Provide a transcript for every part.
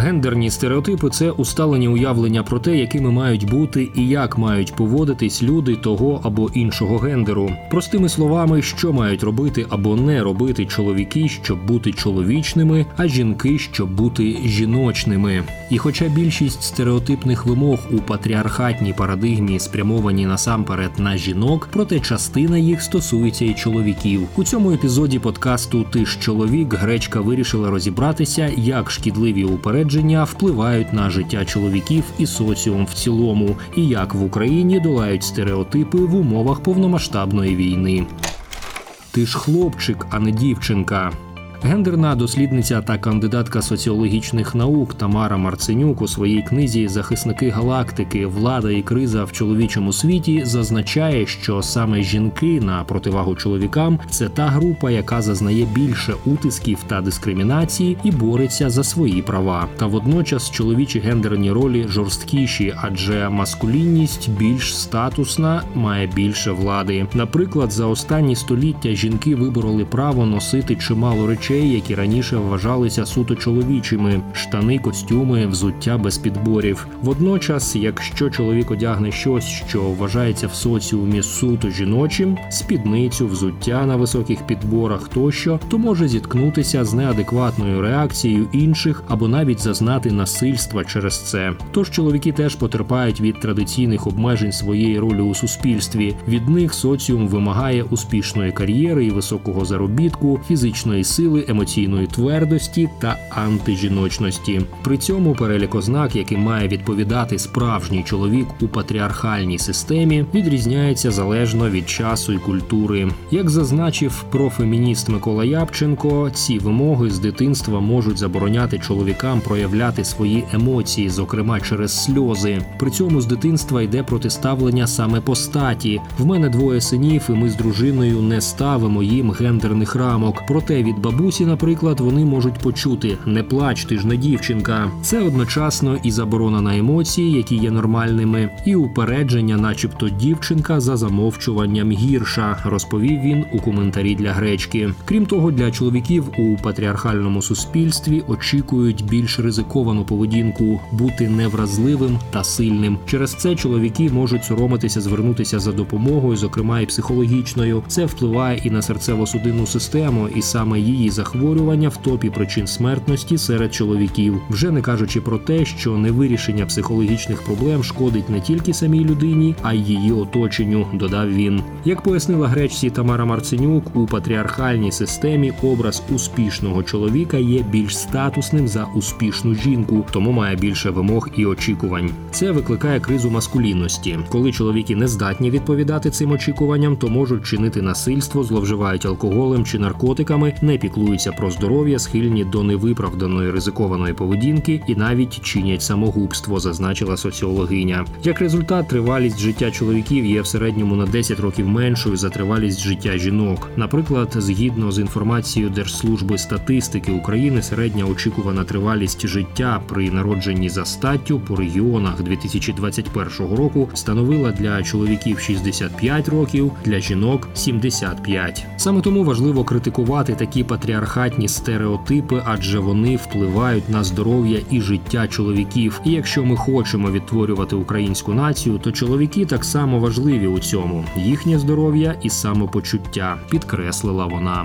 Гендерні стереотипи це усталені уявлення про те, якими мають бути і як мають поводитись люди того або іншого гендеру. Простими словами, що мають робити або не робити чоловіки, щоб бути чоловічними, а жінки, щоб бути жіночними. І хоча більшість стереотипних вимог у патріархатній парадигмі спрямовані насамперед на жінок, проте частина їх стосується і чоловіків. У цьому епізоді подкасту Ти ж чоловік гречка вирішила розібратися, як шкідливі упередження впливають на життя чоловіків і соціум в цілому, і як в Україні долають стереотипи в умовах повномасштабної війни. Ти ж хлопчик, а не дівчинка. Гендерна дослідниця та кандидатка соціологічних наук Тамара Марценюк у своїй книзі Захисники галактики, влада і криза в чоловічому світі зазначає, що саме жінки на противагу чоловікам це та група, яка зазнає більше утисків та дискримінації і бореться за свої права. Та водночас чоловічі гендерні ролі жорсткіші, адже маскулінність більш статусна, має більше влади. Наприклад, за останні століття жінки вибороли право носити чимало речей речей, які раніше вважалися суто чоловічими: штани, костюми, взуття без підборів. Водночас, якщо чоловік одягне щось, що вважається в соціумі суто жіночим, спідницю, взуття на високих підборах тощо, то може зіткнутися з неадекватною реакцією інших або навіть зазнати насильства через це. Тож чоловіки теж потерпають від традиційних обмежень своєї ролі у суспільстві. Від них соціум вимагає успішної кар'єри і високого заробітку, фізичної сили сили, емоційної твердості та антижіночності. При цьому перелік ознак, який має відповідати справжній чоловік у патріархальній системі, відрізняється залежно від часу і культури. Як зазначив профемініст Микола Япченко, ці вимоги з дитинства можуть забороняти чоловікам проявляти свої емоції, зокрема через сльози. При цьому з дитинства йде протиставлення саме по статі. В мене двоє синів, і ми з дружиною не ставимо їм гендерних рамок. Проте від бабусі бабусі, наприклад, вони можуть почути не плач, ти ж не дівчинка. Це одночасно і заборона на емоції, які є нормальними, і упередження, начебто, дівчинка за замовчуванням гірша, розповів він у коментарі для гречки. Крім того, для чоловіків у патріархальному суспільстві очікують більш ризиковану поведінку, бути невразливим та сильним. Через це чоловіки можуть соромитися, звернутися за допомогою, зокрема і психологічною. Це впливає і на серцево-судинну систему, і саме її захворювання в топі причин смертності серед чоловіків, вже не кажучи про те, що невирішення психологічних проблем шкодить не тільки самій людині, а й її оточенню. Додав він. Як пояснила гречці Тамара Марценюк, у патріархальній системі образ успішного чоловіка є більш статусним за успішну жінку, тому має більше вимог і очікувань. Це викликає кризу маскулінності. Коли чоловіки не здатні відповідати цим очікуванням, то можуть чинити насильство, зловживають алкоголем чи наркотиками, не піклуються піклуються про здоров'я, схильні до невиправданої ризикованої поведінки і навіть чинять самогубство, зазначила соціологиня. Як результат, тривалість життя чоловіків є в середньому на 10 років меншою за тривалість життя жінок. Наприклад, згідно з інформацією Держслужби статистики України, середня очікувана тривалість життя при народженні за статтю по регіонах 2021 року становила для чоловіків 65 років, для жінок 75. Саме тому важливо критикувати такі патріархи патріархатні стереотипи, адже вони впливають на здоров'я і життя чоловіків. І якщо ми хочемо відтворювати українську націю, то чоловіки так само важливі у цьому їхнє здоров'я і самопочуття, підкреслила вона.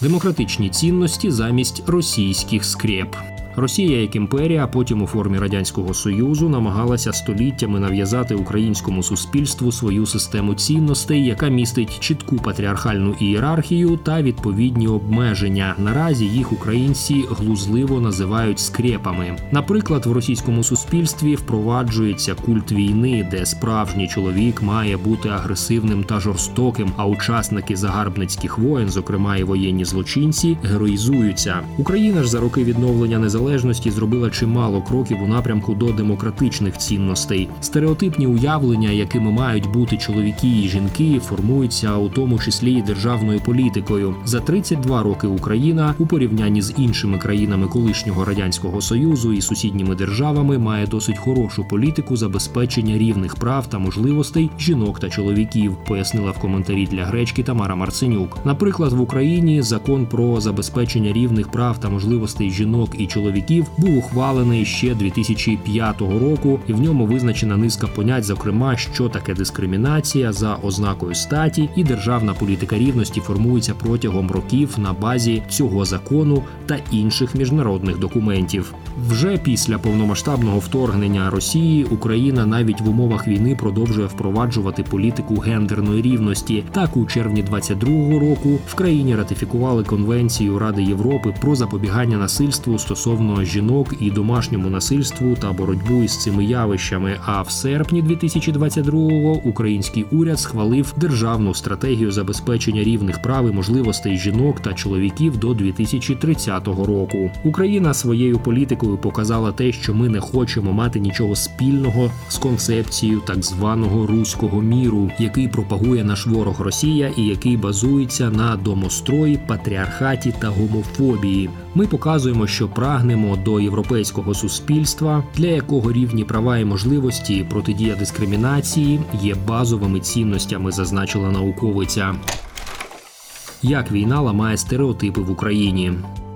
Демократичні цінності замість російських скреп. Росія як імперія, а потім у формі радянського союзу намагалася століттями нав'язати українському суспільству свою систему цінностей, яка містить чітку патріархальну ієрархію та відповідні обмеження. Наразі їх українці глузливо називають скрепами. Наприклад, в російському суспільстві впроваджується культ війни, де справжній чоловік має бути агресивним та жорстоким. А учасники загарбницьких воєн, зокрема і воєнні злочинці, героїзуються. Україна ж за роки відновлення незалежності незалежності зробила чимало кроків у напрямку до демократичних цінностей. Стереотипні уявлення, якими мають бути чоловіки і жінки, формуються у тому числі і державною політикою. За 32 роки Україна у порівнянні з іншими країнами колишнього радянського союзу і сусідніми державами має досить хорошу політику забезпечення рівних прав та можливостей жінок та чоловіків, пояснила в коментарі для гречки Тамара Марценюк. Наприклад, в Україні закон про забезпечення рівних прав та можливостей жінок і чоловіків чоловіків був ухвалений ще 2005 року, і в ньому визначена низка понять, зокрема, що таке дискримінація за ознакою статі, і державна політика рівності формується протягом років на базі цього закону та інших міжнародних документів. Вже після повномасштабного вторгнення Росії Україна навіть в умовах війни продовжує впроваджувати політику гендерної рівності. Так у червні 22-го року в країні ратифікували конвенцію Ради Європи про запобігання насильству стосовно жінок і домашньому насильству та боротьбу із цими явищами. А в серпні 2022-го український уряд схвалив державну стратегію забезпечення рівних прав і можливостей жінок та чоловіків до 2030 року. Україна своєю політикою показала те, що ми не хочемо мати нічого спільного з концепцією так званого руського міру, який пропагує наш ворог Росія і який базується на домострої, патріархаті та гомофобії. Ми показуємо, що прагнемо до європейського суспільства, для якого рівні права і можливості протидія дискримінації є базовими цінностями, зазначила науковиця. Як війна ламає стереотипи в Україні?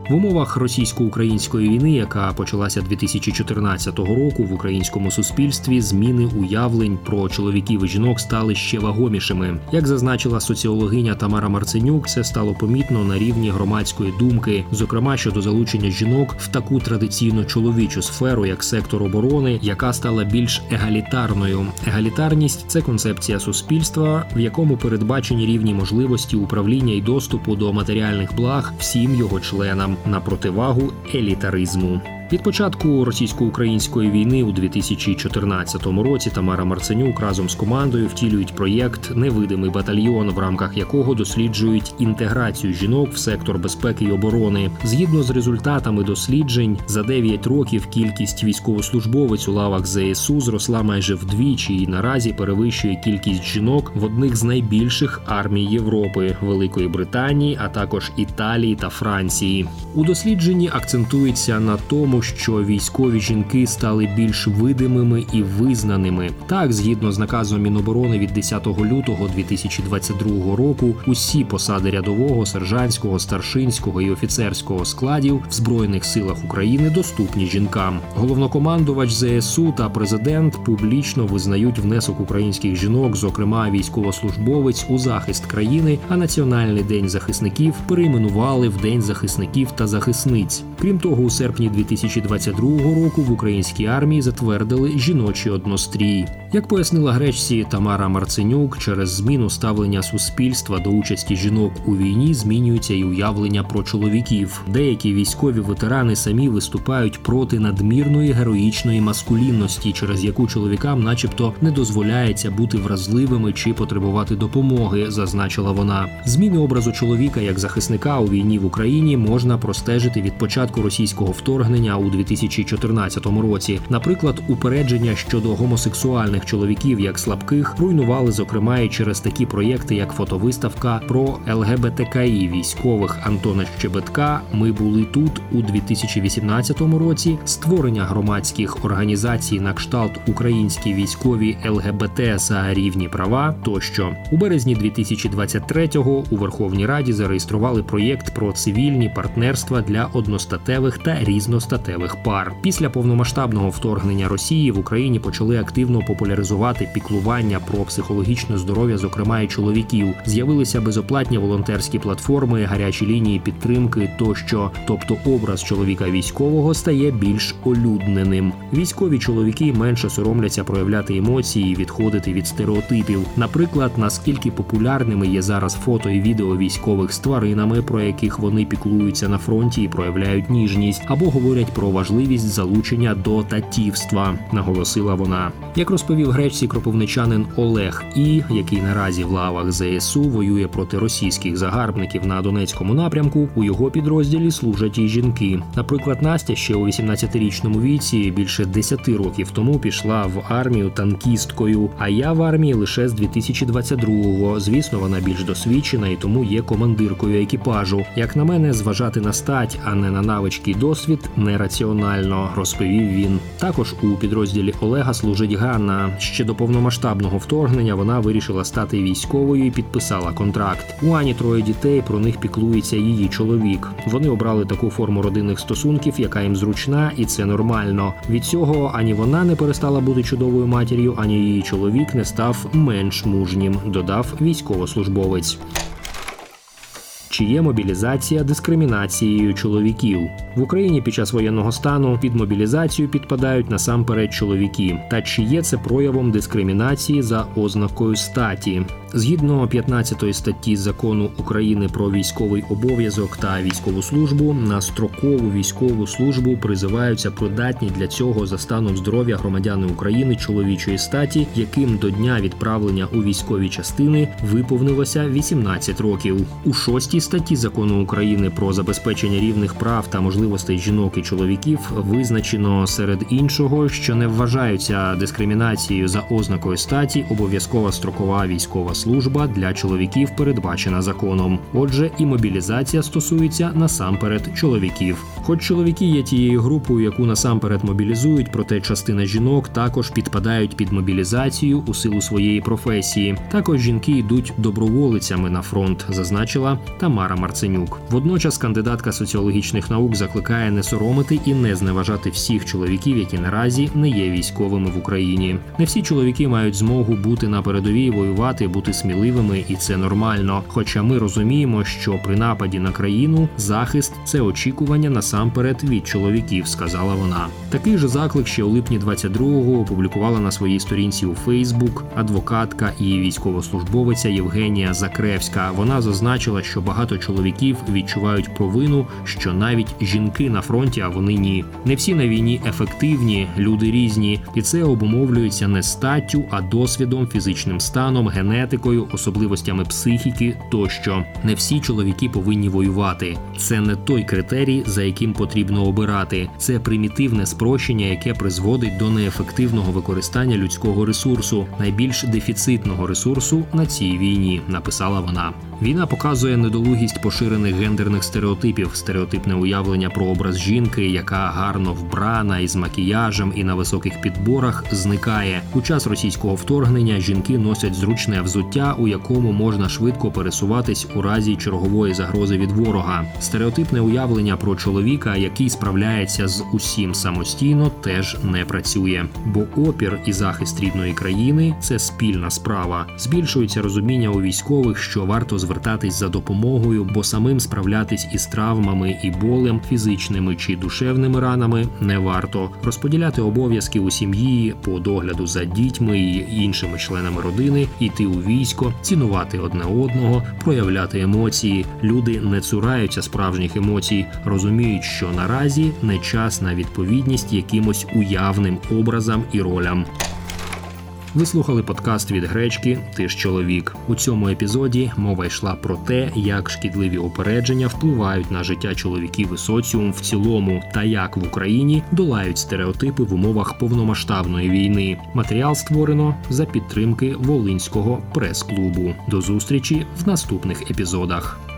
В умовах російсько-української війни, яка почалася 2014 року, в українському суспільстві зміни уявлень про чоловіків і жінок стали ще вагомішими. Як зазначила соціологиня Тамара Марценюк, це стало помітно на рівні громадської думки, зокрема щодо залучення жінок в таку традиційно чоловічу сферу, як сектор оборони, яка стала більш егалітарною. Егалітарність це концепція суспільства, в якому передбачені рівні можливості управління і доступу до матеріальних благ всім його членам на противагу елітаризму. Від початку російсько-української війни у 2014 році Тамара Марценюк разом з командою втілюють проєкт Невидимий батальйон, в рамках якого досліджують інтеграцію жінок в сектор безпеки і оборони. Згідно з результатами досліджень, за 9 років кількість військовослужбовець у лавах ЗСУ зросла майже вдвічі і наразі перевищує кількість жінок в одних з найбільших армій Європи Великої Британії, а також Італії та Франції. У дослідженні акцентується на тому, що військові жінки стали більш видимими і визнаними. Так, згідно з наказом Міноборони від 10 лютого 2022 року, усі посади рядового, сержантського, старшинського і офіцерського складів в збройних силах України доступні жінкам. Головнокомандувач ЗСУ та президент публічно визнають внесок українських жінок, зокрема військовослужбовець, у захист країни. А національний день захисників перейменували в День захисників та захисниць. Крім того, у серпні 2022 року в українській армії затвердили жіночий однострій. Як пояснила гречці Тамара Марценюк, через зміну ставлення суспільства до участі жінок у війні змінюється і уявлення про чоловіків. Деякі військові ветерани самі виступають проти надмірної героїчної маскулінності, через яку чоловікам, начебто, не дозволяється бути вразливими чи потребувати допомоги, зазначила вона. Зміни образу чоловіка як захисника у війні в Україні можна простежити від початку російського вторгнення у 2014 році. Наприклад, упередження щодо гомосексуальних чоловіків як слабких руйнували, зокрема, і через такі проєкти, як фотовиставка про ЛГБТКІ військових Антона Щебетка. Ми були тут у 2018 році. Створення громадських організацій на кшталт українські військові ЛГБТ за рівні права тощо у березні 2023-го у Верховній Раді зареєстрували проєкт про цивільні партнерства для одностатевих та різностатевих пар. Після повномасштабного вторгнення Росії в Україні почали активно популяризувати піклування про психологічне здоров'я, зокрема і чоловіків. З'явилися безоплатні волонтерські платформи, гарячі лінії підтримки тощо. Тобто, образ чоловіка військового стає більш олюдненим. Військові чоловіки менше соромляться проявляти емоції, відходити від стереотипів. Наприклад, наскільки популярними є зараз фото і відео військових з тваринами, про яких вони піклуються на фронті і проявляють ніжність, або говорять про важливість залучення до татівства, наголосила вона. Як розповів гречці кропивничанин Олег І, який наразі в лавах ЗСУ воює проти російських загарбників на Донецькому напрямку, у його підрозділі служать і жінки. Наприклад, Настя ще у 18-річному віці більше 10 років тому пішла в армію танкісткою. А я в армії лише з 2022-го. Звісно, вона більш досвідчена і тому є командиркою екіпажу. Як на мене, зважати на стать, а не на навички і досвід не раціонально, розповів він. Також у підрозділі Олега служить Ганна. Ще до повномасштабного вторгнення вона вирішила стати військовою і підписала контракт. У Ані троє дітей про них піклується її чоловік. Вони обрали таку форму родинних стосунків, яка їм зручна, і це нормально. Від цього ані вона не перестала бути чудовою матір'ю, ані її чоловік не став менш мужнім. Додав військовослужбовець чи є мобілізація дискримінацією чоловіків в Україні під час воєнного стану під мобілізацію підпадають насамперед чоловіки, та чи є це проявом дискримінації за ознакою статі? Згідно 15 статті закону України про військовий обов'язок та військову службу на строкову військову службу призиваються придатні для цього за станом здоров'я громадяни України чоловічої статі, яким до дня відправлення у військові частини виповнилося 18 років. У шостій статті закону України про забезпечення рівних прав та можливостей жінок і чоловіків визначено серед іншого, що не вважаються дискримінацією за ознакою статі обов'язкова строкова військова служба для чоловіків передбачена законом. Отже, і мобілізація стосується насамперед чоловіків. Хоч чоловіки є тією групою, яку насамперед мобілізують, проте частина жінок також підпадають під мобілізацію у силу своєї професії. Також жінки йдуть доброволицями на фронт, зазначила Тамара Марценюк. Водночас кандидатка соціологічних наук закликає не соромити і не зневажати всіх чоловіків, які наразі не є військовими в Україні. Не всі чоловіки мають змогу бути на передовій, воювати, бути сміливими, і це нормально. Хоча ми розуміємо, що при нападі на країну захист це очікування насамперед від чоловіків, сказала вона. Такий же заклик ще у липні 22-го опублікувала на своїй сторінці у Фейсбук адвокатка і військовослужбовиця Євгенія Закревська. Вона зазначила, що багато чоловіків відчувають провину, що навіть жінки на фронті, а вони ні. Не всі на війні ефективні, люди різні, і це обумовлюється не статтю, а досвідом, фізичним станом, генетикою, особливостями психіки тощо. Не всі чоловіки повинні воювати. Це не той критерій, за яким потрібно обирати. Це примітивне спрощення, яке призводить до неефективного використання людського ресурсу, найбільш дефіцитного ресурсу на цій війні. Написала вона. Війна показує недолугість поширених гендерних стереотипів, стереотипне уявлення про образ жінки, яка гарно вбрана із макіяжем і на високих підборах, зникає. У час російського вторгнення жінки носять зручне взуття, у якому можна швидко пересуватись у разі чергової загрози від ворога. Стереотипне уявлення про чоловіка, який справляється з усім самостійно, теж не працює. Бо опір і захист рідної країни це спільна справа. Збільшується розуміння у військових, що варто звертатись за допомогою, бо самим справлятись із травмами і болем, фізичними чи душевними ранами не варто розподіляти обов'язки у сім'ї по догляду за дітьми і іншими членами родини, йти у військо, цінувати одне одного, проявляти емоції. Люди не цураються справжніх емоцій, розуміють, що наразі не час на відповідність якимось уявним образам і ролям. Ви слухали подкаст від гречки Ти ж чоловік. У цьому епізоді мова йшла про те, як шкідливі опередження впливають на життя чоловіків і соціум в цілому, та як в Україні долають стереотипи в умовах повномасштабної війни. Матеріал створено за підтримки Волинського прес-клубу. До зустрічі в наступних епізодах.